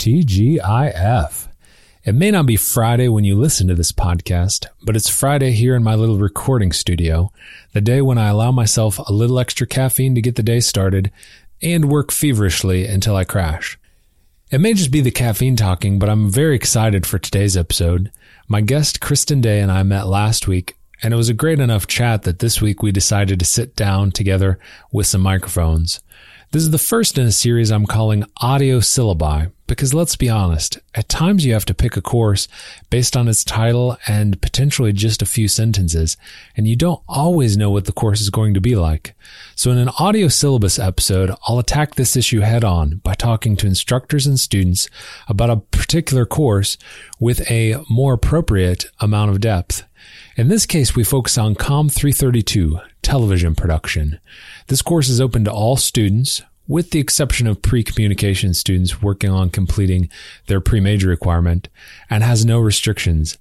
TGIF. It may not be Friday when you listen to this podcast, but it's Friday here in my little recording studio, the day when I allow myself a little extra caffeine to get the day started and work feverishly until I crash. It may just be the caffeine talking, but I'm very excited for today's episode. My guest, Kristen Day, and I met last week, and it was a great enough chat that this week we decided to sit down together with some microphones. This is the first in a series I'm calling Audio Syllabi, because let's be honest, at times you have to pick a course based on its title and potentially just a few sentences, and you don't always know what the course is going to be like. So in an audio syllabus episode, I'll attack this issue head on by talking to instructors and students about a particular course with a more appropriate amount of depth. In this case, we focus on COM 332, television production. This course is open to all students, with the exception of pre-communication students working on completing their pre-major requirement, and has no restrictions.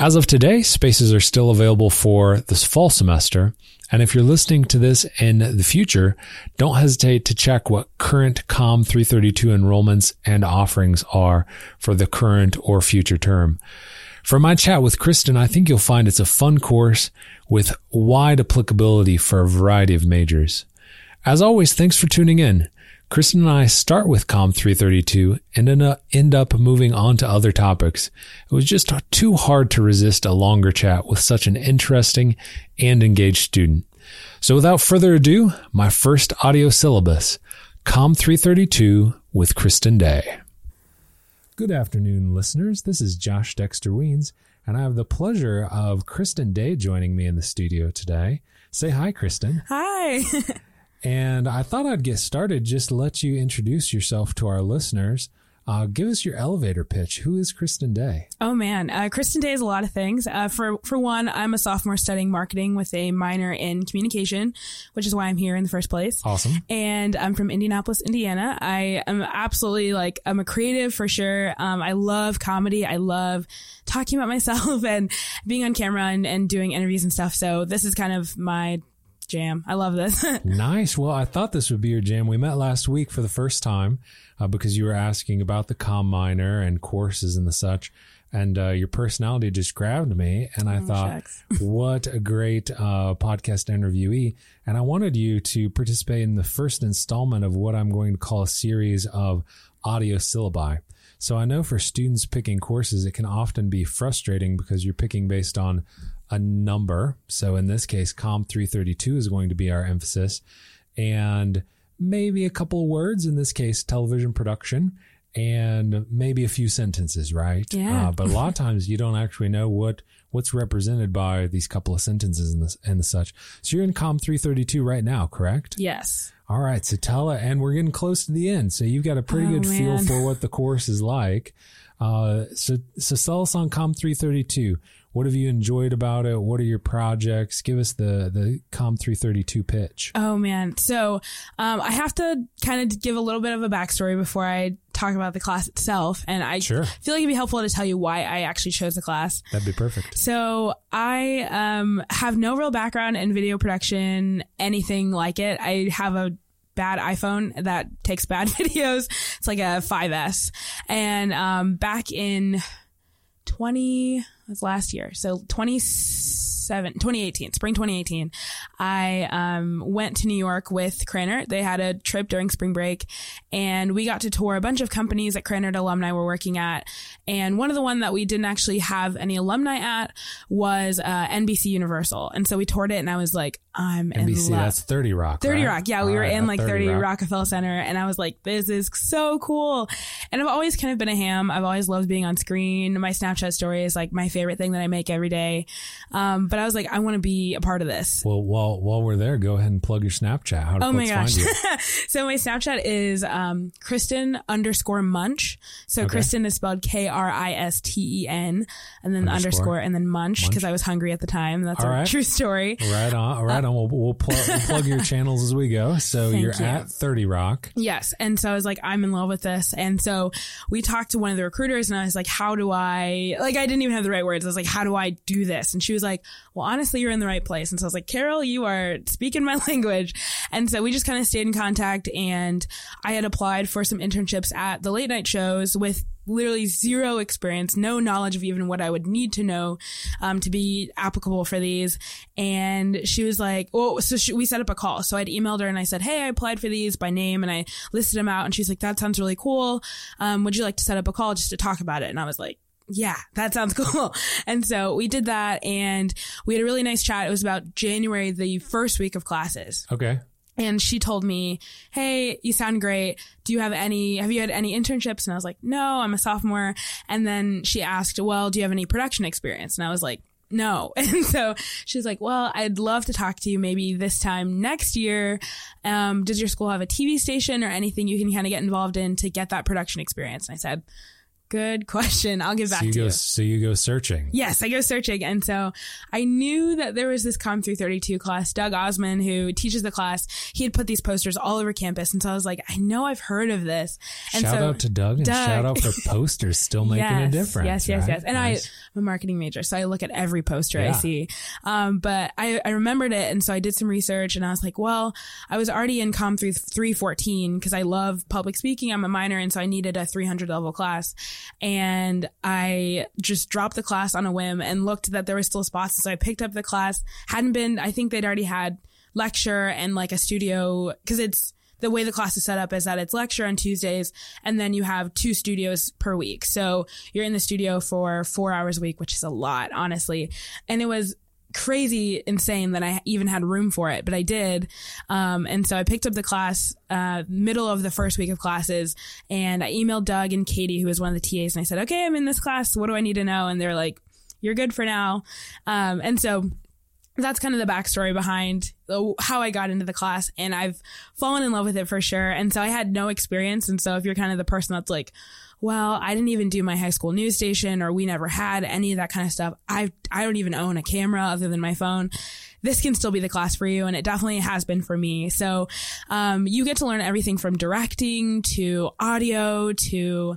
As of today, spaces are still available for this fall semester, and if you're listening to this in the future, don't hesitate to check what current COM 332 enrollments and offerings are for the current or future term. For my chat with Kristen, I think you'll find it's a fun course with wide applicability for a variety of majors. As always, thanks for tuning in. Kristen and I start with COM 332 and end up moving on to other topics. It was just too hard to resist a longer chat with such an interesting and engaged student. So without further ado, my first audio syllabus, COM 332 with Kristen Day. Good afternoon, listeners. This is Josh Dexter Weens, and I have the pleasure of Kristen Day joining me in the studio today. Say hi, Kristen. Hi. and I thought I'd get started just let you introduce yourself to our listeners. Uh, give us your elevator pitch. Who is Kristen Day? Oh man, uh, Kristen Day is a lot of things. Uh, for for one, I'm a sophomore studying marketing with a minor in communication, which is why I'm here in the first place. Awesome. And I'm from Indianapolis, Indiana. I am absolutely like I'm a creative for sure. Um, I love comedy. I love talking about myself and being on camera and, and doing interviews and stuff. So this is kind of my jam. I love this. nice. Well, I thought this would be your jam. We met last week for the first time uh, because you were asking about the com minor and courses and the such. And uh, your personality just grabbed me, and I oh, thought, what a great uh, podcast interviewee! And I wanted you to participate in the first installment of what I'm going to call a series of audio syllabi. So I know for students picking courses, it can often be frustrating because you're picking based on a number. So in this case, COM 332 is going to be our emphasis. And maybe a couple of words, in this case, television production, and maybe a few sentences, right? Yeah. Uh, but a lot of times you don't actually know what what's represented by these couple of sentences and the, and such. So you're in COM 332 right now, correct? Yes. All right. So tell it, and we're getting close to the end. So you've got a pretty oh, good man. feel for what the course is like. Uh, so, so sell us on COM 332. What have you enjoyed about it? What are your projects? Give us the the Com 332 pitch. Oh man, so um, I have to kind of give a little bit of a backstory before I talk about the class itself, and I sure. feel like it'd be helpful to tell you why I actually chose the class. That'd be perfect. So I um, have no real background in video production, anything like it. I have a bad iPhone that takes bad videos. It's like a 5S. And um, back in 20 was last year. So 27, 2018, spring 2018, I um, went to New York with Krannert. They had a trip during spring break and we got to tour a bunch of companies that Krannert alumni were working at. And one of the one that we didn't actually have any alumni at was uh, NBC Universal. And so we toured it and I was like, I'm NBC, in love. NBC, that's 30 Rock. 30 right? Rock. Yeah, we All were right, in like 30, 30 Rock. Rockefeller Center and I was like, this is so cool. And I've always kind of been a ham. I've always loved being on screen. My Snapchat story is like my favorite thing that I make every day. Um, but I was like, I want to be a part of this. Well, while, while we're there, go ahead and plug your Snapchat. How do oh my gosh. so my Snapchat is, um, Kristen underscore munch. So okay. Kristen is spelled K R I S T E N and then underscore. underscore and then munch because I was hungry at the time. That's All a right. true story. Right on. Right uh, on. We'll, we'll, pl- we'll plug your channels as we go. So you're you. at 30 Rock. Yes. And so I was like, I'm in love with this. And so we talked to one of the recruiters and I was like, how do I, like, I didn't even have the right words. I was like, how do I do this? And she was like, well, honestly, you're in the right place. And so I was like, Carol, you are speaking my language. And so we just kind of stayed in contact and I had applied for some internships at the late night shows with literally zero experience, no knowledge of even what I would need to know um, to be applicable for these. And she was like, "Oh, so she, we set up a call." So I'd emailed her and I said, "Hey, I applied for these by name and I listed them out." And she's like, "That sounds really cool. Um, would you like to set up a call just to talk about it?" And I was like. Yeah, that sounds cool. And so we did that and we had a really nice chat. It was about January, the first week of classes. Okay. And she told me, Hey, you sound great. Do you have any, have you had any internships? And I was like, no, I'm a sophomore. And then she asked, well, do you have any production experience? And I was like, no. And so she's like, well, I'd love to talk to you maybe this time next year. Um, does your school have a TV station or anything you can kind of get involved in to get that production experience? And I said, Good question. I'll get back so you to go, you. So you go searching. Yes, I go searching. And so I knew that there was this Com 332 class. Doug Osman, who teaches the class, he had put these posters all over campus. And so I was like, I know I've heard of this. And shout so, out to Doug and shout out for posters still making yes, a difference. Yes, yes, right? yes. And Nice. I, I'm a marketing major, so I look at every poster I see. Um, but I, I remembered it. And so I did some research and I was like, well, I was already in Com 3, 314 because I love public speaking. I'm a minor. And so I needed a 300 level class. And I just dropped the class on a whim and looked that there was still spots. So I picked up the class. Hadn't been, I think they'd already had lecture and like a studio because it's, the way the class is set up is that it's lecture on Tuesdays and then you have two studios per week. So you're in the studio for four hours a week, which is a lot, honestly. And it was crazy insane that I even had room for it, but I did. Um, and so I picked up the class, uh, middle of the first week of classes and I emailed Doug and Katie, who was one of the TAs, and I said, okay, I'm in this class. What do I need to know? And they're like, you're good for now. Um, and so that's kind of the backstory behind how I got into the class and I've fallen in love with it for sure. And so I had no experience. And so if you're kind of the person that's like, well, I didn't even do my high school news station or we never had any of that kind of stuff. I, I don't even own a camera other than my phone. This can still be the class for you. And it definitely has been for me. So, um, you get to learn everything from directing to audio to,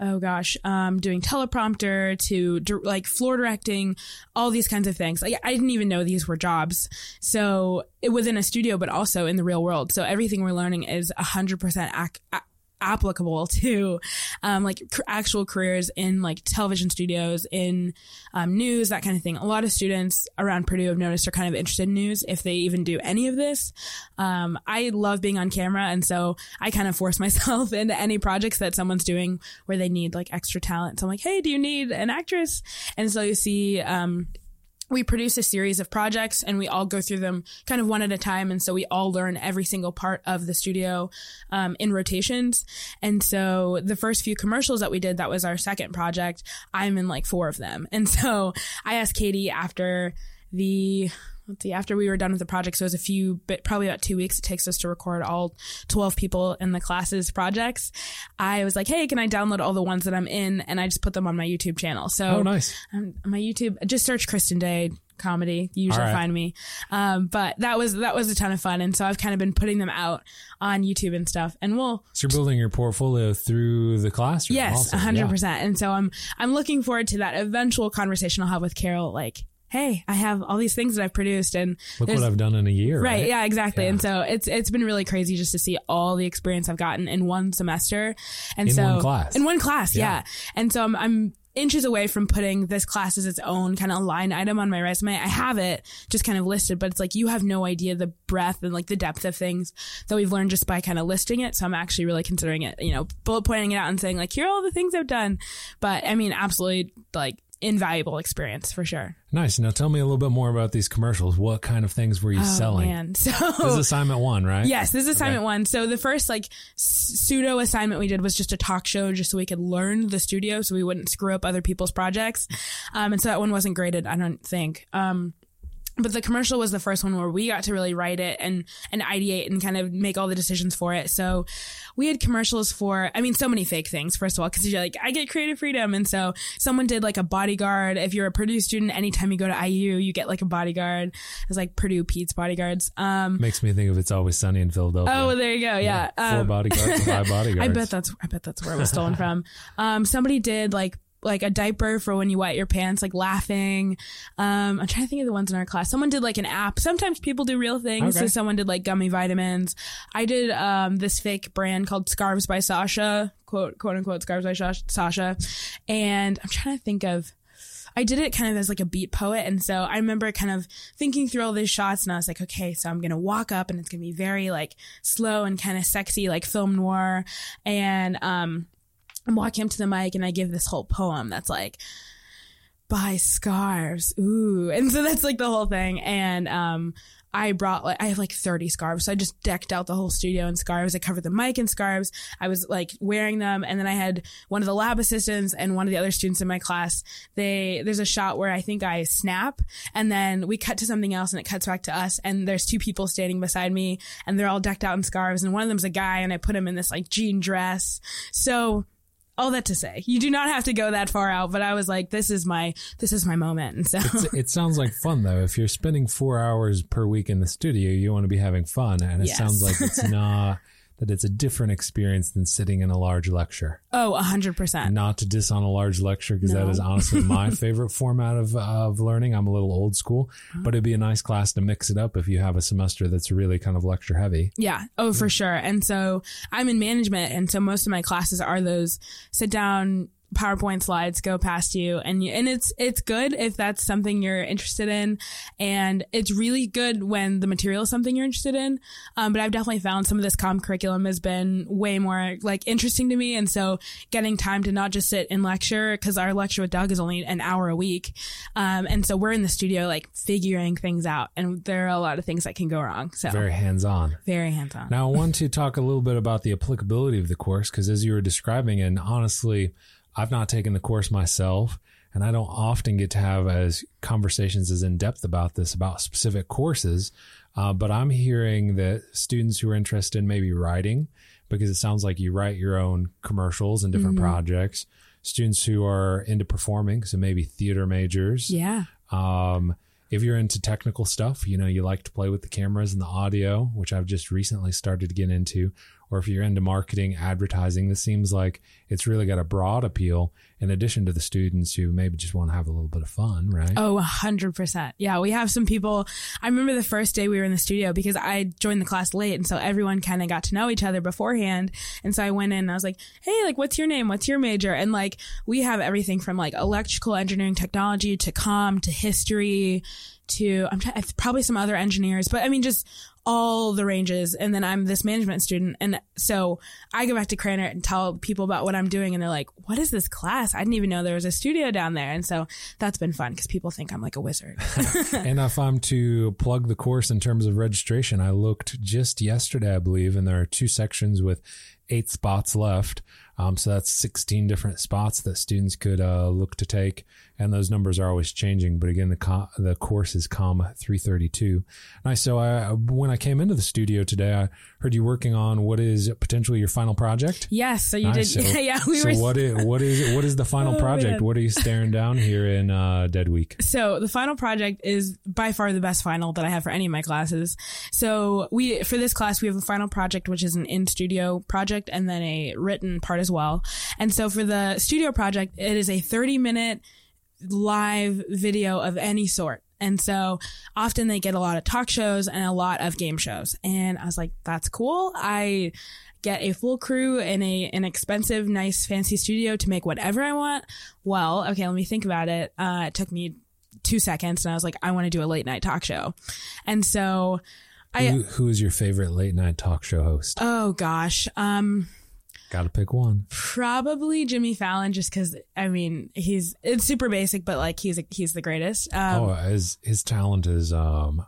oh gosh, um, doing teleprompter to dir- like floor directing, all these kinds of things. Like I didn't even know these were jobs. So it, within a studio, but also in the real world. So everything we're learning is a hundred percent ac- a- applicable to um, like actual careers in like television studios in um, news that kind of thing. A lot of students around purdue have noticed are kind of interested in news if they even do any of this. Um, i love being on camera and so i kind of force myself into any projects that someone's doing where they need like extra talent. So i'm like hey do you need an actress? And so you see um, we produce a series of projects and we all go through them kind of one at a time. And so we all learn every single part of the studio, um, in rotations. And so the first few commercials that we did, that was our second project. I'm in like four of them. And so I asked Katie after the, let's see, after we were done with the project, so it was a few, but probably about two weeks it takes us to record all 12 people in the classes projects. I was like, Hey, can I download all the ones that I'm in? And I just put them on my YouTube channel. So Oh, nice. um, my YouTube, just search Kristen Day comedy. You usually All right. find me. Um, but that was, that was a ton of fun. And so I've kind of been putting them out on YouTube and stuff and we'll, So you're building your portfolio through the classroom. yes, hundred Yeah. percent. And so I'm, I'm looking forward to that eventual conversation I'll have with Carol. Like, Hey, I have all these things that I've produced and Look what I've done in a year. Right. Right. Yeah, exactly. Yeah. And so it's it's been really crazy just to see all the experience I've gotten in one semester. And In so one class. in one class, Yeah. yeah. And so I'm I'm inches away from putting this class as its own kind of line item on my resume. I have it just kind of listed, but it's like you have no idea the breadth and like the depth of things that we've learned just by kind of listing it. So I'm actually really considering it, you know, bullet pointing it out and saying like, here are all the things I've done. But I mean, absolutely like invaluable experience for sure. Nice. Now tell me a little bit more about these commercials. What kind of things were you Oh selling? man. So This is assignment one, right? Yes, this is assignment Okay. one. So the first like pseudo assignment we did was just a talk show, just so we could learn the studio, so we wouldn't screw up other people's projects. Um, and so that one wasn't graded, I don't think. Um, but the commercial was the first one where we got to really write it and and ideate and kind of make all the decisions for it. So we had commercials for, I mean, so many fake things. First of all, because you're like, I get creative freedom, and so someone did like a bodyguard. If you're a Purdue student, anytime you go to IU, you get like a bodyguard. It's like Purdue Pete's bodyguards. Um, Makes me think of It's Always Sunny in Philadelphia. oh, well, there you go. Yeah, Four Um, bodyguards, five bodyguards. I bet that's I bet that's where it was stolen from. Um, somebody did like like a diaper for when you wet your pants, like laughing. Um, I'm trying to think of the ones in our class. Someone did like an app. Sometimes people do real things. Okay. So someone did like gummy vitamins. I did um this fake brand called Scarves by Sasha, quote quote unquote Scarves by Sasha, and I'm trying to think of. I did it kind of as like a beat poet. And so I remember kind of thinking through all these shots and I was like, okay, so I'm going to walk up and it's going to be very like slow and kind of sexy, like film noir. And, um, I'm to the mic and I give this whole poem that's like, buy scarves. Ooh. And so that's like the whole thing. And, um, I brought like, I have like 30 scarves. So I just decked out the whole studio in scarves. I covered the mic in scarves. I was like wearing them. And then I had one of the lab assistants and one of the other students in my class. They, there's a shot where I think I snap and then we cut to something else and it cuts back to us. And there's two people standing beside me and they're all decked out in scarves. And one of them's a guy and I put him in this like jean dress. So all that to say, you do not have to go that far out, but I was like, this is my, this is my moment. And so It's- it sounds like fun though. If you're spending four hours per week in the studio, you want to be having fun, and it Yes. sounds like it's not that it's a different experience than sitting in a large lecture. Oh, a hundred percent. Not to diss on a large lecture because that No. is honestly my favorite format of of learning. I'm a little old school, Uh-huh. but it'd be a nice class to mix it up if you have a semester that's really kind of lecture heavy. Yeah. Oh, for sure. And so I'm in management. And so most of my classes are those sit down PowerPoint slides go past you and you, and it's, it's good if that's something you're interested in. And it's really good when the material is something you're interested in. Um, but I've definitely found some of this comm curriculum has been way more like interesting to me. And so getting time to not just sit in lecture because our lecture with Doug is only an hour a week. Um, and so we're in the studio like figuring things out and there are a lot of things that can go wrong. So Very hands on. very hands on. Now, I want to talk a little bit about the applicability of the course because, as you were describing, and honestly, I've not taken the course myself, and I don't often get to have as conversations as in depth about this about specific courses. Uh, but I'm hearing that students who are interested in maybe writing, because it sounds like you write your own commercials and different projects. Students who are into performing, so maybe theater majors. Yeah. Um, if you're into technical stuff, you know, you like to play with the cameras and the audio, which I've just recently started to get into, or if you're into marketing, advertising, this seems like it's really got a broad appeal in addition to the students who maybe just want to have a little bit of fun, right? Oh, a hundred percent. Yeah, we have some people. I remember the first day we were in the studio because I joined the class late, and so everyone kind of got to know each other beforehand. And so I went in and I was like, "Hey, like, what's your name? What's your major?" And like, we have everything from like electrical engineering technology to comm to history to I'm trying, probably some other engineers, but I mean, just all the ranges. And then I'm this management student. And so I go back to Krannert and tell people about what I'm doing. And they're like, what is this class? I didn't even know there was a studio down there. And so that's been fun because people think I'm like a wizard. and if I'm to plug the course in terms of registration, I looked just yesterday, I believe, and there are two sections with eight spots left. Um, so that's 16 different spots that students could uh, look to take, and those numbers are always changing. But again, the co- the course is COM 332. Nice. So I, when I came into the studio today, I heard you working on what is potentially your final project. yes. So you Nice. did. So- yeah. We were so were. what is what is what is the final Oh, project? man. What are you staring down here in uh, Dead Week? So the final project is by far the best final that I have for any of my classes. So we, for this class, we have a final project, which is an in studio project and then a written part as well. And so for the studio project, it is a 30 minute live video of any sort. And so often they get a lot of talk shows and a lot of game shows. And I was like, that's cool. I get a full crew in a an expensive, nice, fancy studio to make whatever I want. Well, okay, let me think about it. Uh, it took me two seconds and I was like, I want to do a late night talk show. And so I, Who, who is your favorite late night talk show host? oh gosh, um, Got to pick one. probably Jimmy Fallon just cause I mean, he's, it's super basic, but like he's, a, he's the greatest. Um, oh, his his talent is um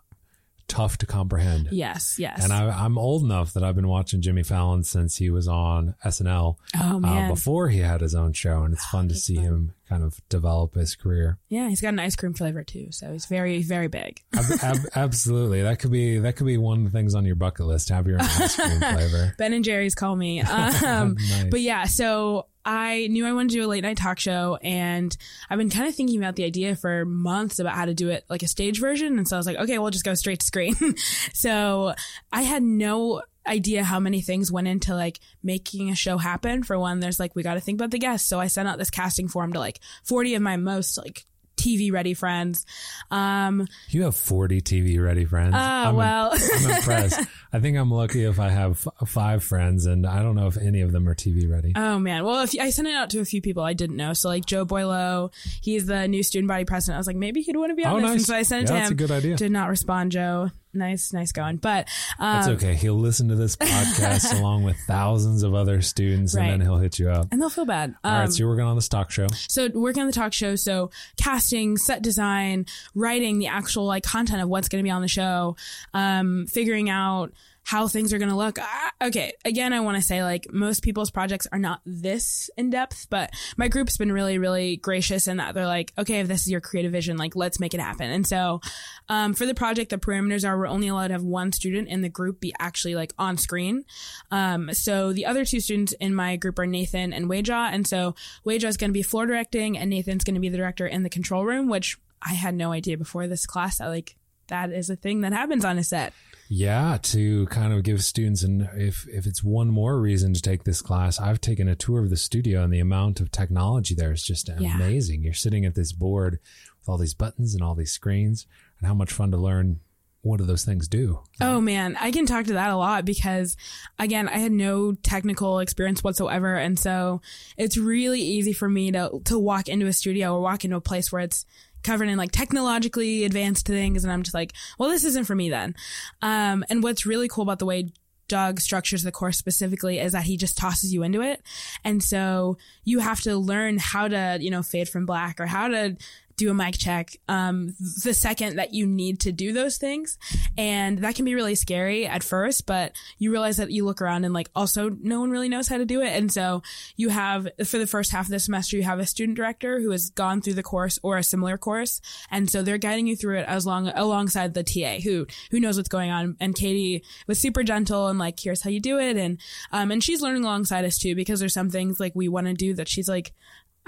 tough to comprehend. yes, yes. And I, I'm old enough that I've been watching Jimmy Fallon since he was on SNL oh uh, before he had his own show, and it's fun to see fun. him kind of develop his career. yeah, he's got an ice cream flavor too. So he's very, very big. Ab- ab- absolutely, that could be that could be one of the things on your bucket list. Have your own ice cream flavor. Ben and Jerry's call me. Um, Nice. But yeah, so I knew I wanted to do a late night talk show and I've been kind of thinking about the idea for months about how to do it like a stage version. And so I was like, okay, we'll just go straight to screen. so I had no idea how many things went into like making a show happen. For one, there's like, we got to think about the guests. So I sent out this casting form to like 40 of my most like TV ready friends. Um, you have 40 TV ready friends. Oh, uh, well. I'm impressed. I think I'm lucky if I have f- five friends, and I don't know if any of them are TV ready. Oh, man. Well, if I sent it out to a few people I didn't know. So, like Joe Boileau, he's the new student body president. I was like, maybe he'd want to be on oh, this. Nice. And so I sent it yeah, to him. That's a good idea. Did not respond, Joe nice, nice going. But um, that's okay. He'll listen to this podcast along with thousands of other students, Right. and then he'll hit you up. and they'll feel bad. All right, Um, so you're working on this talk show. So working on the talk show, so casting, set design, writing the actual like content of what's going to be on the show, um, figuring out how things are going to look. Okay, again, I want to say like most people's projects are not this in depth, but my group's been really, really gracious in that they're like, okay, if this is your creative vision, like let's make it happen. And so, um, for the project, the parameters are we're only allowed to have one student in the group be actually like on screen. Um, so the other two students in my group are Nathan and Weja. And so Weja is going to be floor directing and Nathan's going to be the director in the control room, which I had no idea before this class that like that is a thing that happens on a set. Yeah, to kind of give students, and if if it's one more reason to take this class, I've taken a tour of the studio, and the amount of technology there is just Yeah. amazing. You're sitting at this board with all these buttons and all these screens, and how much fun to learn what do those things do. Oh man, I can talk to that a lot because again, I had no technical experience whatsoever. And so it's really easy for me to, to walk into a studio or walk into a place where it's covered in like technologically advanced things. And I'm just like, well, this isn't for me then. Um, and what's really cool about the way Doug structures the course specifically is that he just tosses you into it. And so you have to learn how to, you know, fade from black or how to do a mic check um, the second that you need to do those things. And that can be really scary at first, but you realize that you look around and like also no one really knows how to do it. And so you have, for the first half of the semester, you have a student director who has gone through the course or a similar course. And so they're guiding you through it as long, alongside the TA who, who knows what's going on. And Katie was super gentle and like, here's how you do it. And, um, and she's learning alongside us too, because there's some things like we want to do that she's like,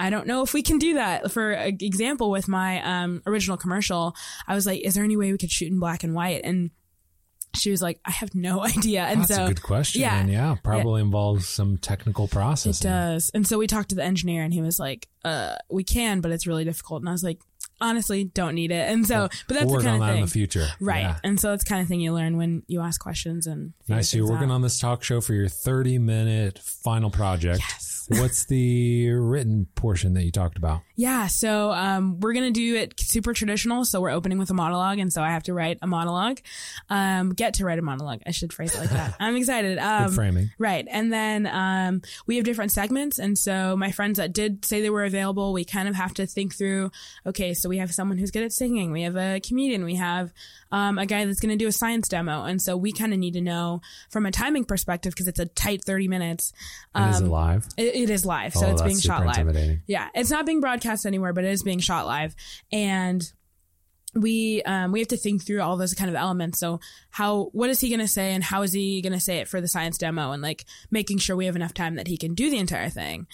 I don't know if we can do that. For example, with my um, original commercial, I was like, "Is there any way we could shoot in black and white?" And she was like, "I have no idea." And That's so a good question. yeah. and yeah, probably involves some technical process. it does. And so we talked to the engineer, and he was like, "Uh, we can, but it's really difficult." And I was like, "Honestly, don't need it." And so, but that's we'll the kind on of that thing, in the future. right? Yeah. And so that's kind of thing you learn when you ask questions and Nice. So you're working out. on this talk show for your 30 minute final project. Yes. What's the written portion that you talked about? Yeah, so um, we're gonna do it super traditional. So we're opening with a monologue, and so I have to write a monologue. Um, get to write a monologue. I should phrase it like that. I'm excited. Um, Good framing. Right. And then um, we have different segments. And so my friends that did say they were available, we kind of have to think through okay, so we have someone who's good at singing, we have a comedian, we have um, a guy that's going to do a science demo. And so we kind of need to know from a timing perspective, because it's a tight 30 minutes. And is it live? It, it is live. So oh, it's being shot live. Yeah, it's not being broadcast anywhere, but it is being shot live, and we um, we have to think through all those kind of elements. So how what is he going to say, and how is he going to say it for the science demo, and like making sure we have enough time that he can do the entire thing.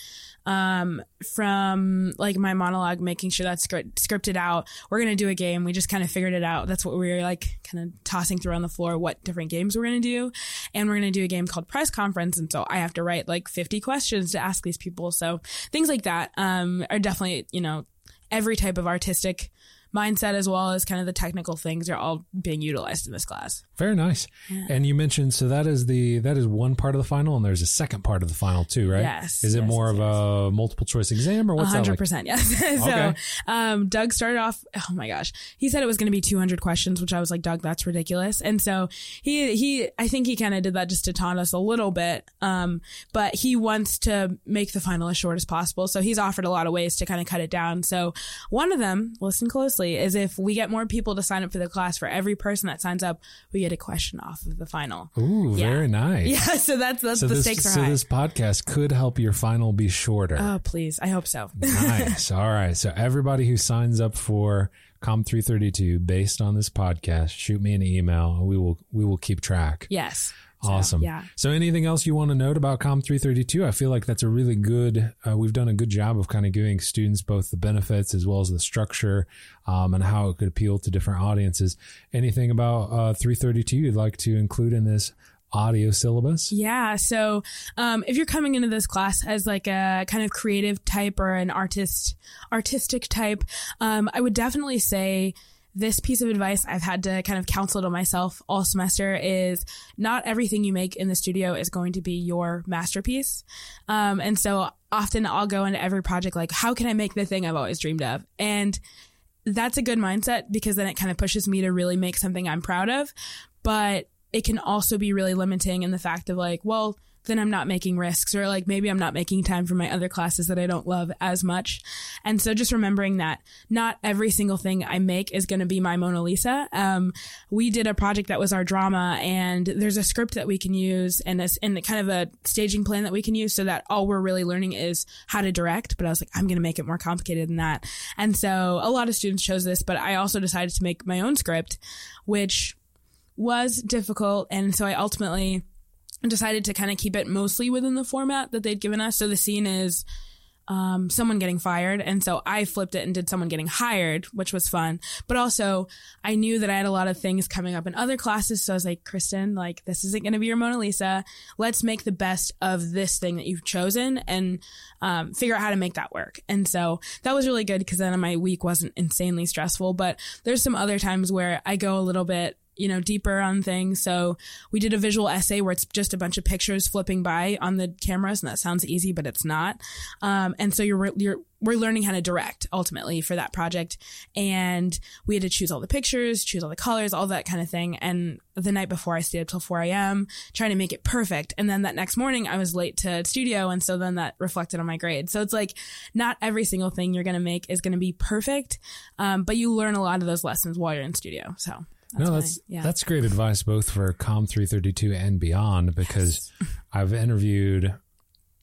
Um, from like my monologue, making sure that's script, scripted out. We're gonna do a game. We just kind of figured it out. That's what we were like, kind of tossing through on the floor. What different games we're gonna do, and we're gonna do a game called press conference. And so I have to write like 50 questions to ask these people. So things like that um, are definitely you know every type of artistic mindset as well as kind of the technical things are all being utilized in this class. Very nice. And you mentioned so that is the that is one part of the final, and there's a second part of the final too, right? Yes, Is it yes, more yes, of a multiple choice exam or what's that hundred like? percent, yes. so, Okay. um, Doug started off. Oh my gosh, he said it was going to be two hundred questions, which I was like, Doug, that's ridiculous. And so he he, I think he kind of did that just to taunt us a little bit. Um, but he wants to make the final as short as possible, so he's offered a lot of ways to kind of cut it down. So one of them, listen closely, is if we get more people to sign up for the class, for every person that signs up, we get a question off of the final. Ooh, Yeah. very nice. Yeah, so that's that's So the this stakes are so high. this podcast could help your final be shorter. oh, please, I hope so. nice. All right. So everybody who signs up for Com 332 based on this podcast, shoot me an email. And we will we will keep track. yes. So, Awesome. yeah. So anything else you want to note about Com 332? I feel like that's a really good, uh, we've done a good job of kind of giving students both the benefits as well as the structure um, and how it could appeal to different audiences. Anything about uh, 332 you'd like to include in this audio syllabus. Yeah. So, um, if you're coming into this class as like a kind of creative type or an artist, artistic type, um, I would definitely say this piece of advice I've had to kind of counsel to myself all semester is not everything you make in the studio is going to be your masterpiece. Um, and so often I'll go into every project like, how can I make the thing I've always dreamed of? And that's a good mindset because then it kind of pushes me to really make something I'm proud of. But it can also be really limiting in the fact of like, well, then I'm not making risks or like maybe I'm not making time for my other classes that I don't love as much. And so just remembering that not every single thing I make is going to be my Mona Lisa. Um, we did a project that was our drama and there's a script that we can use and a, and kind of a staging plan that we can use so that all we're really learning is how to direct. But I was like, I'm going to make it more complicated than that. And so a lot of students chose this, but I also decided to make my own script, which was difficult. And so I ultimately decided to kind of keep it mostly within the format that they'd given us. So the scene is um, someone getting fired. And so I flipped it and did someone getting hired, which was fun. But also, I knew that I had a lot of things coming up in other classes. So I was like, Kristen, like, this isn't going to be your Mona Lisa. Let's make the best of this thing that you've chosen and um, figure out how to make that work. And so that was really good because then my week wasn't insanely stressful. But there's some other times where I go a little bit you know, deeper on things. So we did a visual essay where it's just a bunch of pictures flipping by on the cameras, and that sounds easy, but it's not. Um, and so you're you're we're learning how to direct ultimately for that project, and we had to choose all the pictures, choose all the colors, all that kind of thing. And the night before, I stayed up till 4 a.m. trying to make it perfect, and then that next morning I was late to studio, and so then that reflected on my grade. So it's like not every single thing you're gonna make is gonna be perfect, um, but you learn a lot of those lessons while you're in studio. So. That's no, that's yeah. that's great advice both for Com 332 and beyond because yes. I've interviewed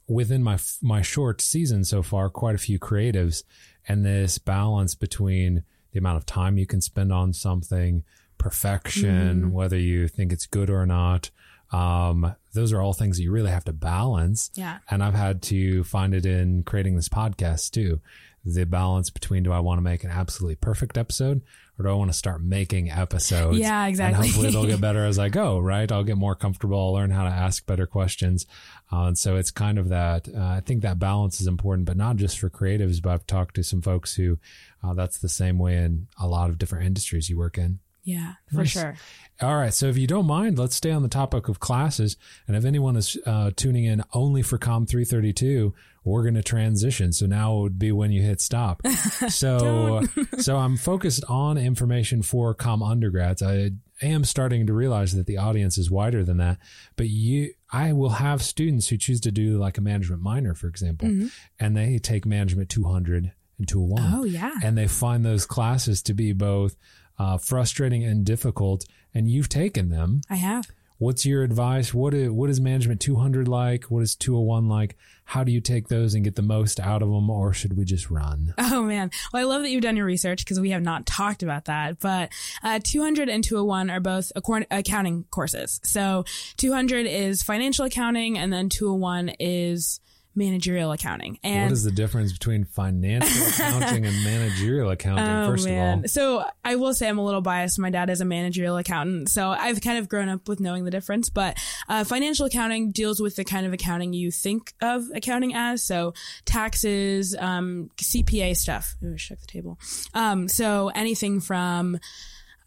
within my my short season so far quite a few creatives and this balance between the amount of time you can spend on something, perfection, mm. whether you think it's good or not. Um, those are all things that you really have to balance. Yeah. And I've had to find it in creating this podcast too. The balance between do I want to make an absolutely perfect episode or do I want to start making episodes? Yeah, exactly. And hopefully they'll get better as I go, right? I'll get more comfortable. I'll learn how to ask better questions. Uh, and so it's kind of that, uh, I think that balance is important, but not just for creatives, but I've talked to some folks who uh, that's the same way in a lot of different industries you work in. Yeah, for nice. sure. All right. So if you don't mind, let's stay on the topic of classes. And if anyone is uh, tuning in only for COM 332, we're going to transition. So now it would be when you hit stop. So, so I'm focused on information for COM undergrads. I am starting to realize that the audience is wider than that, but you, I will have students who choose to do like a management minor, for example, mm-hmm. and they take management 200 and 201. Oh, yeah. And they find those classes to be both uh, frustrating and difficult, and you've taken them. I have. What's your advice? What is, what is management 200 like? What is 201 like? How do you take those and get the most out of them, or should we just run? Oh man, well I love that you've done your research because we have not talked about that. But uh, 200 and 201 are both accounting courses. So 200 is financial accounting, and then 201 is managerial accounting. And what is the difference between financial accounting and managerial accounting? Oh, first man. of all, so I will say I'm a little biased. My dad is a managerial accountant, so I've kind of grown up with knowing the difference. But uh, financial accounting deals with the kind of accounting you think of accounting as, so taxes, um, CPA stuff. Ooh, shook the table. Um, so anything from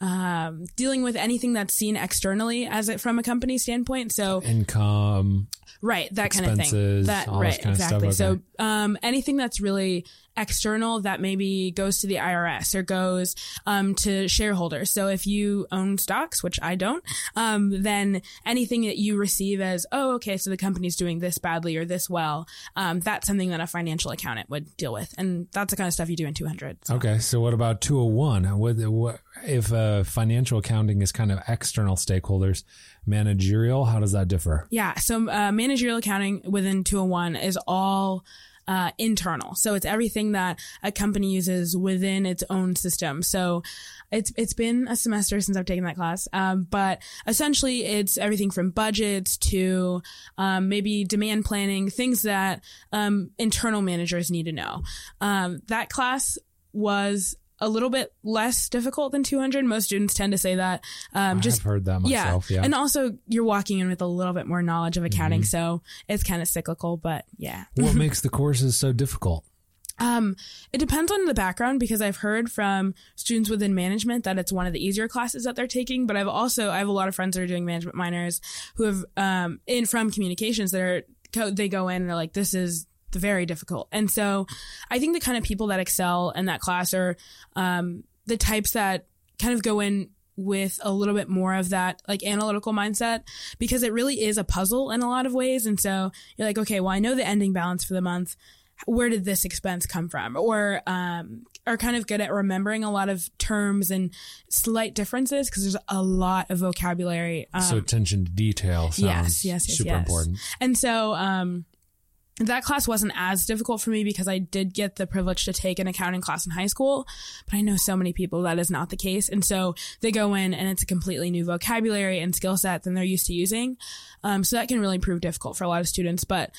um, dealing with anything that's seen externally as it from a company standpoint. So income, right, that kind of thing. That right, exactly. Okay. So um, anything that's really external that maybe goes to the IRS or goes um, to shareholders. So if you own stocks, which I don't, um, then anything that you receive as, oh, okay, so the company's doing this badly or this well, um, that's something that a financial accountant would deal with. And that's the kind of stuff you do in 200. So. Okay. So what about 201? What, what, if uh, financial accounting is kind of external stakeholders, managerial, how does that differ? Yeah. So uh, managerial accounting within 201 is all uh, internal. So it's everything that a company uses within its own system. So it's it's been a semester since I've taken that class, um, but essentially it's everything from budgets to um, maybe demand planning, things that um, internal managers need to know. Um, that class was a little bit less difficult than 200. Most students tend to say that. Um, I just have heard that myself. Yeah. and also you're walking in with a little bit more knowledge of accounting, Mm-hmm. so it's kind of cyclical. But yeah, what makes the courses so difficult? um, it depends on the background because I've heard from students within management that it's one of the easier classes that they're taking. But I've also I have a lot of friends that are doing management minors who have um in from communications that are they go in and they're like this is very difficult. And so I think the kind of people that excel in that class are um the types that kind of go in with a little bit more of that like analytical mindset because it really is a puzzle in a lot of ways. And so you're like, okay, well, I know the ending balance for the month where did this expense come from or um, are kind of good at remembering a lot of terms and slight differences because there's a lot of vocabulary um, so attention to detail sounds yes yes yes super yes. important. and so um, that class wasn't as difficult for me because I did get the privilege to take an accounting class in high school, but I know so many people that is not the case. And so they go in and it's a completely new vocabulary and skill set than they're used to using. Um, so that can really prove difficult for a lot of students. But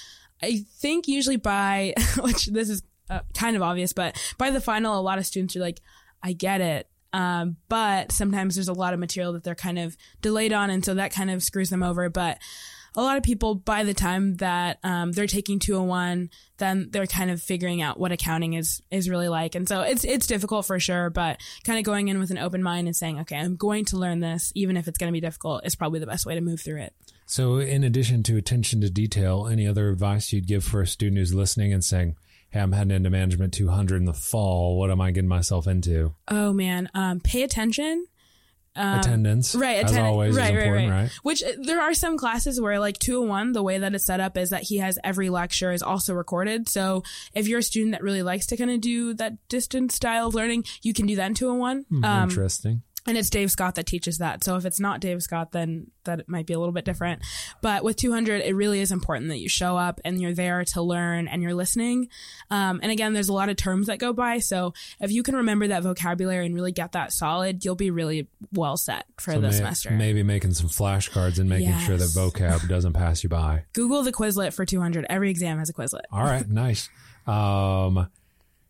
I think usually by, which this is uh, kind of obvious, but by the final, a lot of students are like, I get it. Um, but sometimes there's a lot of material that they're kind of delayed on. And so that kind of screws them over. But a lot of people by the time that um, they're taking 201 then they're kind of figuring out what accounting is is really like and so it's it's difficult for sure but kind of going in with an open mind and saying okay i'm going to learn this even if it's going to be difficult is probably the best way to move through it So, in addition to attention to detail, any other advice you'd give for a student who's listening and saying, "Hey, I'm heading into management 200 in the fall. What am I getting myself into?" oh man um, pay attention Attendance, Um, right as always, right, right, right. right? which uh, there are some classes where like 201 the way that it's set up is that he has every lecture is also recorded so if you're a student that really likes to kind of do that distance style of learning you can do that in 201 Hmm, um, Interesting. And it's Dave Scott that teaches that. So if it's not Dave Scott, then that might be a little bit different. But with 200, it really is important that you show up and you're there to learn and you're listening. Um, and again, there's a lot of terms that go by. So if you can remember that vocabulary and really get that solid, you'll be really well set for So the may- semester. Maybe making some flashcards and making sure that vocab doesn't pass you by. Google the Quizlet for 200. Every exam has a Quizlet. All right, nice. Um,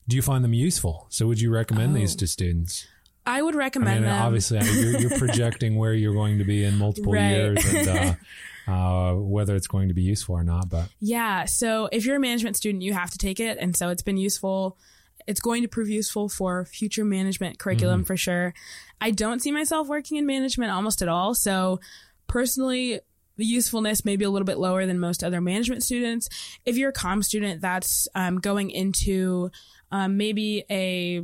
do you find them useful? So, would you recommend these Oh. to students? I would I recommend mean, them. obviously, you're, you're projecting where you're going to be in multiple Right. years and uh, uh, whether it's going to be useful or not. But Yeah. So if you're a management student, you have to take it. And so it's been useful. It's going to prove useful for future management curriculum for sure. I don't see myself working in management almost at all. So personally, the usefulness may be a little bit lower than most other management students. If you're a comm student that's um, going into um, maybe a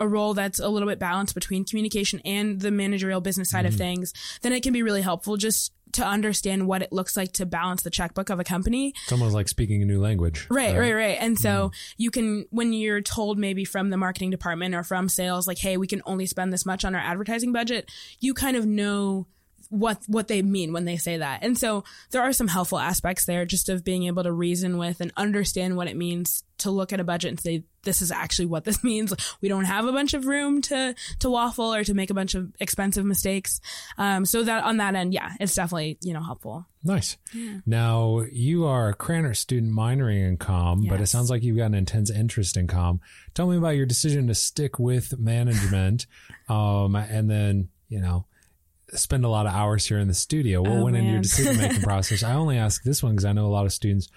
a role that's a little bit balanced between communication and the managerial business side of mm-hmm. things, then it can be really helpful just to understand what it looks like to balance the checkbook of a company. it's almost like speaking a new language. Right, uh, right, right. And so mm-hmm. you can, when you're told maybe from the marketing department or from sales, like, hey, we can only spend this much on our advertising budget, you kind of know what what they mean when they say that. And so there are some helpful aspects there just of being able to reason with and understand what it means to look at a budget and say this is actually what this means. We don't have a bunch of room to to waffle or to make a bunch of expensive mistakes. Um, so that on that end, yeah, it's definitely you know helpful. Nice. Now, you are a Krannert student minoring in comm, but it sounds like you've got an intense interest in comm. Tell me about your decision to stick with management um, and then, you know, spend a lot of hours here in the studio. What Oh, went into your decision making process? I only ask this one because I know a lot of students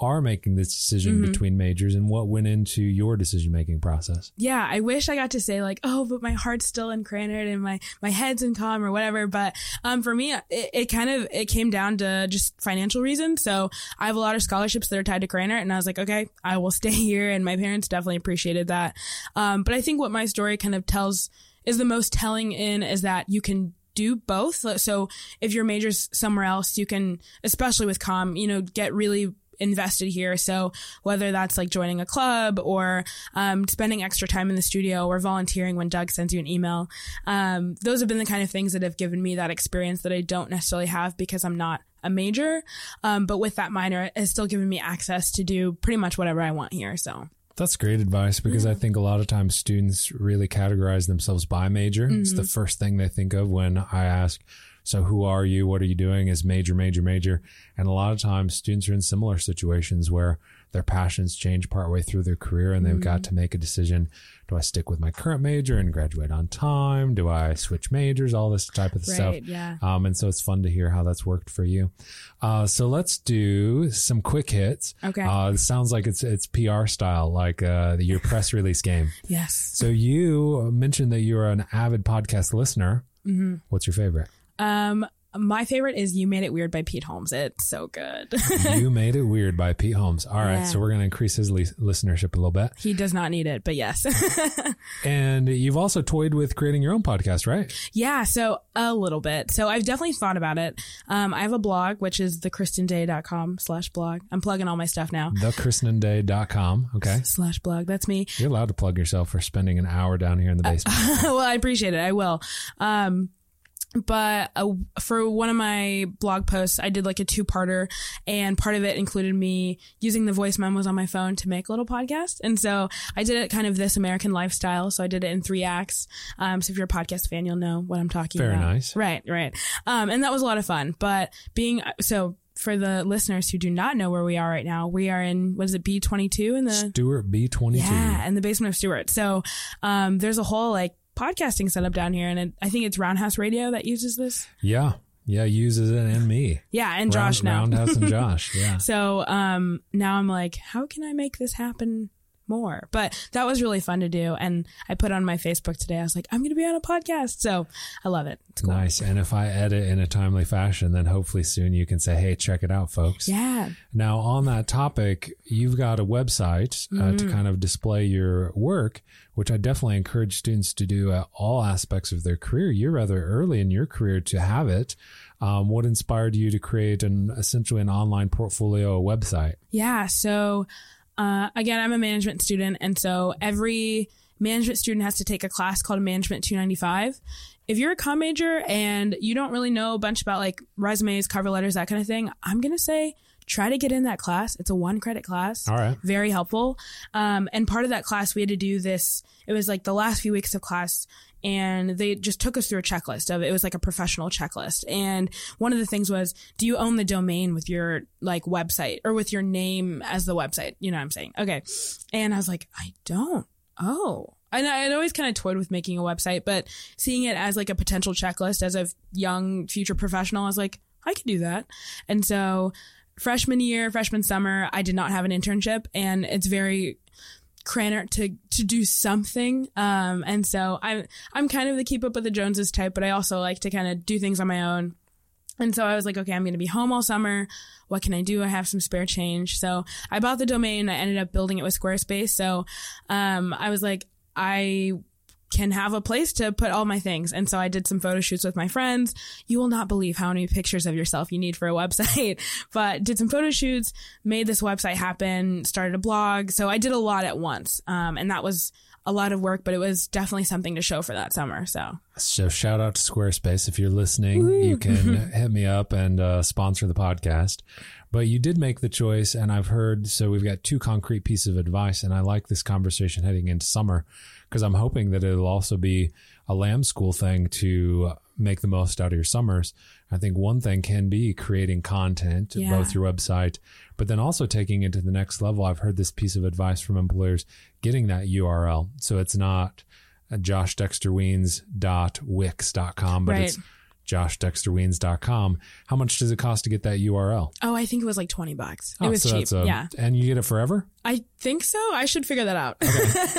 are making this decision Mm-hmm. between majors and what went into your decision making process. yeah, I wish I got to say like, oh, but my heart's still in Krannert and my, my head's in calm or whatever. But, um, for me, it, it kind of, it came down to just financial reasons. So I have a lot of scholarships that are tied to Krannert and I was like, okay, I will stay here. And my parents definitely appreciated that. Um, but I think what my story kind of tells is the most telling in is that you can do both. So if your major's somewhere else, you can, especially with com, you know, get really invested here. So whether that's like joining a club or um, spending extra time in the studio or volunteering when Doug sends you an email, um, those have been the kind of things that have given me that experience that I don't necessarily have because I'm not a major. Um, but with that minor, it's still given me access to do pretty much whatever I want here. So That's great advice because I think a lot of times students really categorize themselves by major. It's the mm-hmm. first thing they think of when I ask, so who are you? What are you doing? Is major, major, major. And a lot of times students are in similar situations where their passions change partway through their career and they've got to make a decision. Do I stick with my current major and graduate on time? Do I switch majors? All this type of stuff. Right, yeah. Um, and so it's fun to hear how that's worked for you. Uh, so let's do some quick hits. Okay. Uh, sounds like it's, it's PR style, like, uh, your press release game. Yes. So you mentioned that you're an avid podcast listener. Mm-hmm. What's your favorite? Um, my favorite is You Made It Weird by Pete Holmes. It's so good. you made it weird by Pete Holmes. All right, Yeah. so we're going to increase his li- listenership a little bit. he does not need it, but yes. And you've also toyed with creating your own podcast, right? yeah, so a little bit. So I've definitely thought about it. Um, I have a blog, which is thekristenday.com slash blog. I'm plugging all my stuff now. Thekristenday.com. Okay. Slash blog. That's me. You're allowed to plug yourself for spending an hour down here in the basement. well, I appreciate it. I will. Um, but uh, for one of my blog posts, I did like a two parter, and part of it included me using the voice memos on my phone to make a little podcast. And so I did it kind of this American lifestyle. So I did it in three acts. Um, so if you're a podcast fan, you'll know what I'm talking Very about. nice. Right, right. Um, and that was a lot of fun. But being so for the listeners who do not know where we are right now, we are in what is it B22 in the Stewart B22. yeah, in the basement of Stewart. So um, there's a whole like podcasting setup down here, and it, I think it's Roundhouse Radio that uses this. Yeah. Yeah, uses it and me. Yeah, and Josh Round- now. Roundhouse and Josh. Yeah. So um, now I'm like, how can I make this happen more? But that was really fun to do, and I put on my Facebook today. I was like, I'm going to be on a podcast, so I love it. It's cool. Nice. And if I edit in a timely fashion, then hopefully soon you can say, hey, check it out, folks. Yeah, Now, on that topic, you've got a website uh, to kind of display your work, which I definitely encourage students to do at all aspects of their career. You're rather early in your career to have it. Um, what inspired you to create an essentially an online portfolio website? Yeah. So, uh, again, I'm a management student. And so every management student has to take a class called Management 295. If you're a com major and you don't really know a bunch about like resumes, cover letters, that kind of thing, I'm going to say try to get in that class. It's a one credit class. All right. Very helpful. Um, and part of that class, we had to do this. It was like the last few weeks of class and they just took us through a checklist of it was like a professional checklist. And one of the things was, do you own the domain with your like website or with your name as the website? You know what I'm saying? Okay. And I was like, I don't. Oh. And I had always kind of toyed with making a website, but seeing it as like a potential checklist as a young future professional, I was like, I could do that. And so freshman year, freshman summer, I did not have an internship and it's very Krannert to to do something. Um, and so I'm I'm kind of the keep up with the Joneses type, but I also like to kind of do things on my own. And so I was like, okay, I'm going to be home all summer. What can I do? I have some spare change. So I bought the domain. I ended up building it with Squarespace. So, um, I was like, I can have a place to put all my things. And so I did some photo shoots with my friends. You will not believe how many pictures of yourself you need for a website, but did some photo shoots, made this website happen, started a blog. So I did a lot at once. Um, and that was a lot of work, but it was definitely something to show for that summer. So So shout out to Squarespace. If you're listening, you can hit me up and uh, sponsor the podcast. But you did make the choice, and I've heard. So we've got two concrete pieces of advice, and I like this conversation heading into summer because I'm hoping that it'll also be a lamb school thing to make the most out of your summers. I think one thing can be creating content, Yeah. both your website, but then also taking it to the next level. I've heard this piece of advice from employers getting that URL. So it's not uh, joshdexterweens.wix.com, but Right. it's joshdexterweens.com. How much does it cost to get that URL? Oh, I think it was like 20 bucks. Oh, it was so cheap. a- yeah. And you get it forever? I think so. I should figure that out.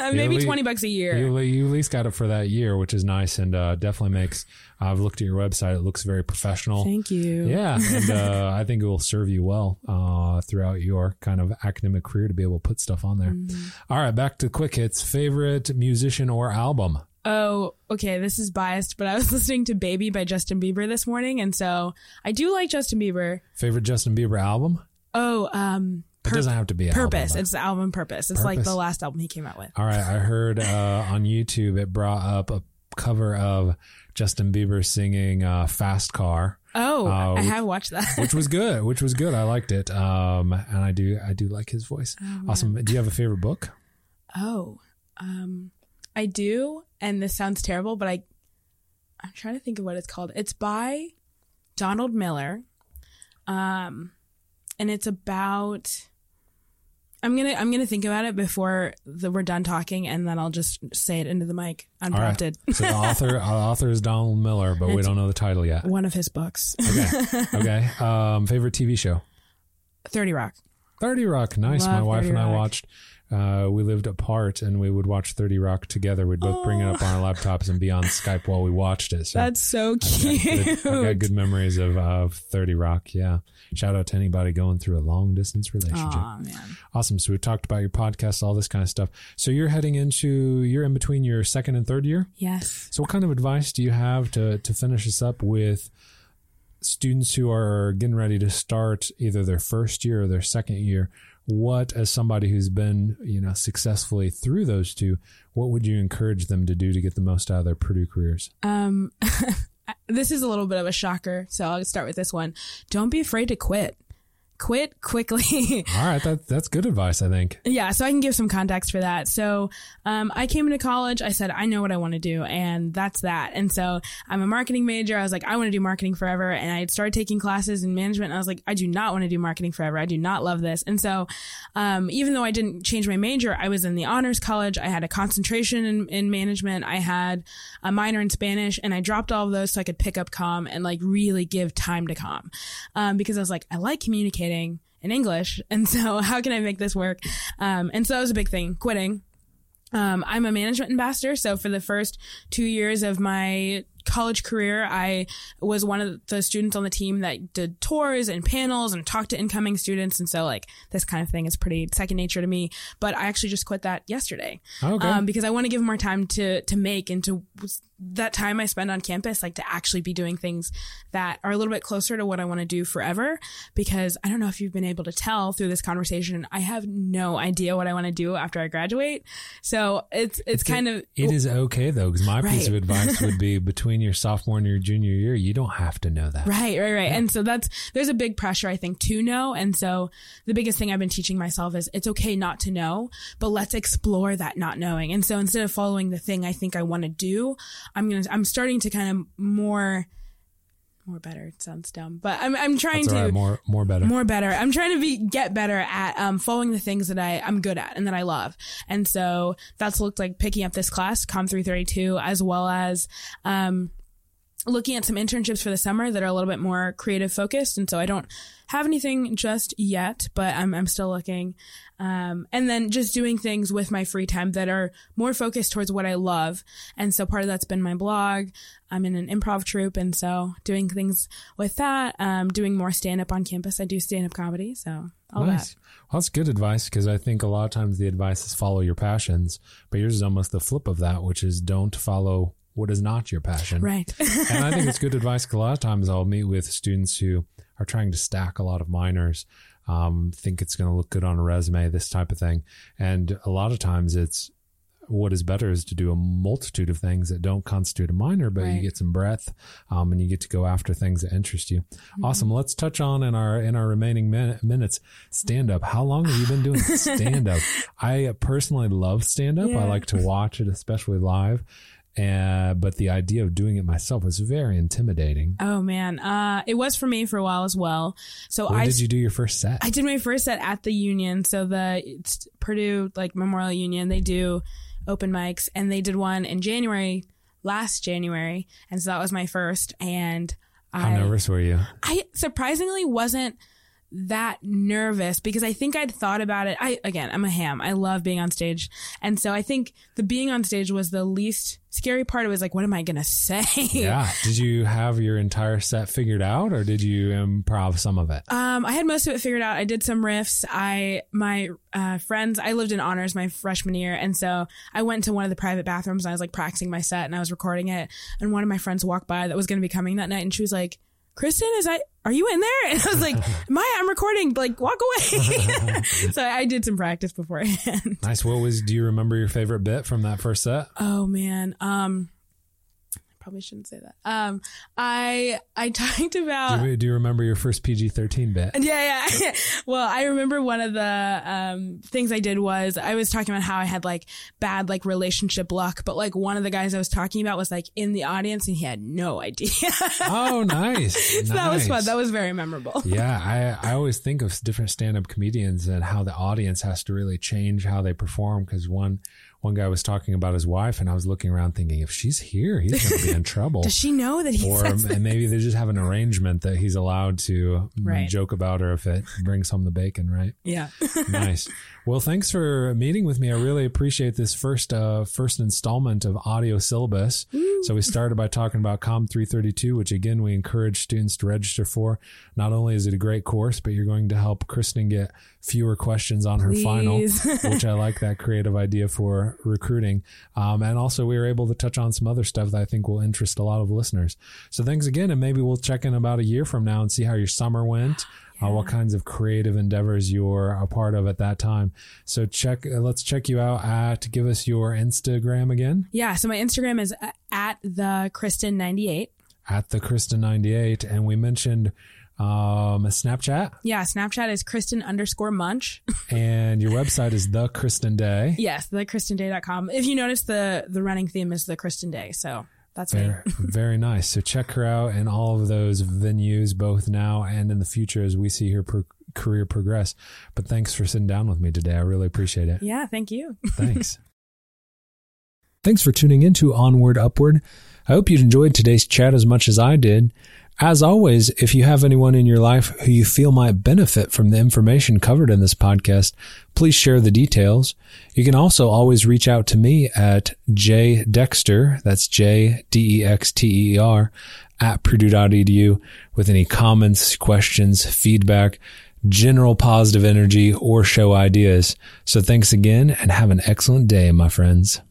You Maybe at lea- 20 bucks a year. You, you at least got it for that year, which is nice and uh, definitely makes. I've looked at your website; it looks very professional. Thank you. Yeah, and uh, I think it will serve you well uh, throughout your kind of academic career to be able to put stuff on there. Mm-hmm. All right, back to quick hits. Favorite musician or album? Oh, okay. This is biased, but I was listening to Baby by Justin Bieber this morning. And so I do like Justin Bieber. Favorite Justin Bieber album? Oh, um, It doesn't have to be Purpose. Album, It's the album Purpose. It's like the last album he came out with. All right, I heard uh, on YouTube it brought up a cover of Justin Bieber singing uh, "Fast Car." Oh, Uh, I have watched that. which was good. Which was good. I liked it. Um, and I do, I do like his voice. awesome. Do you have a favorite book? Oh, um, I do, and this sounds terrible, but I, I'm trying to think of what it's called. It's by Donald Miller, um, and it's about, I'm gonna I'm gonna think about it before the, we're done talking, and then I'll just say it into the mic right. unprompted. So the author, uh, author is Donald Miller, but we don't know the title yet. One of his books, Okay. Okay. Um, favorite TV show? Thirty Rock. 30 Rock. Nice. Love My wife and I Rock. watched, uh, we lived apart and we would watch 30 Rock together. We'd both bring it up on our laptops and be on Skype while we watched it. So That's so I've cute. got, good, I've got good memories of, of 30 Rock. Yeah. Shout out to anybody going through a long distance relationship. Aw, man. Awesome. So we talked about your podcast, all this kind of stuff. So you're heading into, you're in between your second and third year. Yes. So what kind of advice do you have to, to finish us up with students who are getting ready to start either their first year or their second year? What, as somebody who's been, you know, successfully through those two, what would you encourage them to do to get the most out of their Purdue careers? Um, this is a little bit of a shocker, so I'll start with this one. Don't be afraid to quit. Quit quickly. All right. That, that's good advice, I think. yeah, so I can give some context for that. So, um, I came into college. I said, I know what I want to do, and that's that. And so I'm a marketing major. I was like, I want to do marketing forever. And I had started taking classes in management. And I was like, I do not want to do marketing forever. I do not love this. And so, um, even though I didn't change my major, I was in the honors college. I had a concentration in, in management. I had a minor in Spanish, and I dropped all of those so I could pick up com and like really give time to com, um, because I was like, I like communicating in English. And so how can I make this work? Um, and so that was a big thing, quitting. Um, I'm a management ambassador. So for the first two years of my college career, I was one of the students on the team that did tours and panels and talked to incoming students. And so like this kind of thing is pretty second nature to me, but I actually just quit that yesterday. Okay. Um, because I want to give more time to, to make and to that time I spend on campus, like to actually be doing things that are a little bit closer to what I want to do forever. Because I don't know if you've been able to tell through this conversation, I have no idea what I want to do after I graduate. So it's, it's, kind of, It is okay though, because my piece of advice would be between your sophomore and your junior year, you don't have to know that. Right, right, right. And so that's, there's a big pressure, I think, to know. And so the biggest thing I've been teaching myself is it's okay not to know, but let's explore that not knowing. And so instead of following the thing I think I want to do, I'm going to, I'm starting to kind of more, more better. It sounds dumb, but I'm, I'm trying all to right. More, more better. more better. I'm trying to be get better at um, following the things that I I'm good at and that I love. And so that's looked like picking up this class, Com 332, as well as um, looking at some internships for the summer that are a little bit more creative focused. And so I don't have anything just yet, but I'm I'm still looking. Um, and then just doing things with my free time that are more focused towards what I love. And so part of that's been my blog. I'm in an improv troupe. And so doing things with that, um, doing more stand up on campus. I do stand up comedy. So all nice. that. Well, that's good advice because I think a lot of times the advice is follow your passions, but yours is almost the flip of that, which is don't follow what is not your passion. Right. and I think it's good advice 'cause a lot of times I'll meet with students who are trying to stack a lot of minors, um, think it's going to look good on a resume, this type of thing. And a lot of times it's what is better is to do a multitude of things that don't constitute a minor, but you get some breadth, um, and you get to go after things that interest you. Awesome. Let's touch on in our, in our remaining min- minutes, stand up. How long have you been doing stand up? I personally love stand up. I like to watch it, especially live. Uh, but the idea of doing it myself was very intimidating. Oh man. Uh, it was for me for a while as well. So When I did you do your first set? I did my first set at the Union. So the it's Purdue like Memorial Union, they do open mics, and they did one in January, last January, and so that was my first. And How I, nervous were you? I surprisingly wasn't that nervous because I think I'd thought about it. I again, I'm a ham. I love being on stage, and so I think the being on stage was the least scary part. It was like, what am I gonna say? Yeah. Did you have your entire set figured out or did you improv some of it? Um, I had most of it figured out. I did some riffs. I my uh, friends. I lived in honors my freshman year, and so I went to one of the private bathrooms. And I was like practicing my set, and I was recording it. And one of my friends walked by that was going to be coming that night, and she was like, "Kristen, is I are you in there?" And I was like, "Maya, I'm recording. Like, walk away." so I did some practice beforehand. Nice. What was, do you remember your favorite bit from that first set? oh man, um, probably shouldn't say that. Um, I I talked about. Do you, do you remember your first PG thirteen bit? Yeah, yeah. well, I remember one of the um, things I did was I was talking about how I had like bad like relationship luck, but like one of the guys I was talking about was like in the audience and he had no idea. oh, nice. so nice. that was fun. That was very memorable. yeah, I I always think of different stand up comedians and how the audience has to really change how they perform because one one guy was talking about his wife, and I was looking around thinking, if she's here, he's going to be in trouble. Does she know that he or says and maybe they just have an arrangement that he's allowed to Right. joke about her if it brings home the bacon, right? Yeah. nice. Well, thanks for meeting with me. I really appreciate this first uh, first installment of audio syllabus. So we started by talking about Com 332, which again we encourage students to register for. Not only is it a great course, but you're going to help Kristen get fewer questions on her final, which I like that creative idea for recruiting. Um, and also we were able to touch on some other stuff that I think will interest a lot of listeners. So thanks again, and maybe we'll check in about a year from now and see how your summer went. Uh, what kinds of creative endeavors you're a part of at that time. So check, uh, let's check you out at, give us your Instagram again yeah. So my Instagram is at the Kristen98. at the Kristen98. And we mentioned, um, Snapchat Yeah. Snapchat is Kristen underscore munch. and your website is the Kristen Day. yes. The KristenDay.com. If you notice the, the running theme is the Kristen Day. So that's me. Very, very nice. So check her out in all of those venues, both now and in the future as we see her pro- career progress. But thanks for sitting down with me today. I really appreciate it. Yeah. Thank you. Thanks. Thanks for tuning in to Onward Upward. I hope you enjoyed today's chat as much as I did. As always, if you have anyone in your life who you feel might benefit from the information covered in this podcast, please share the details. You can also always reach out to me at jdexter, that's J-D-E-X-T-E-R, at purdue.edu with any comments, questions, feedback, general positive energy, or show ideas. So thanks again and have an excellent day, my friends.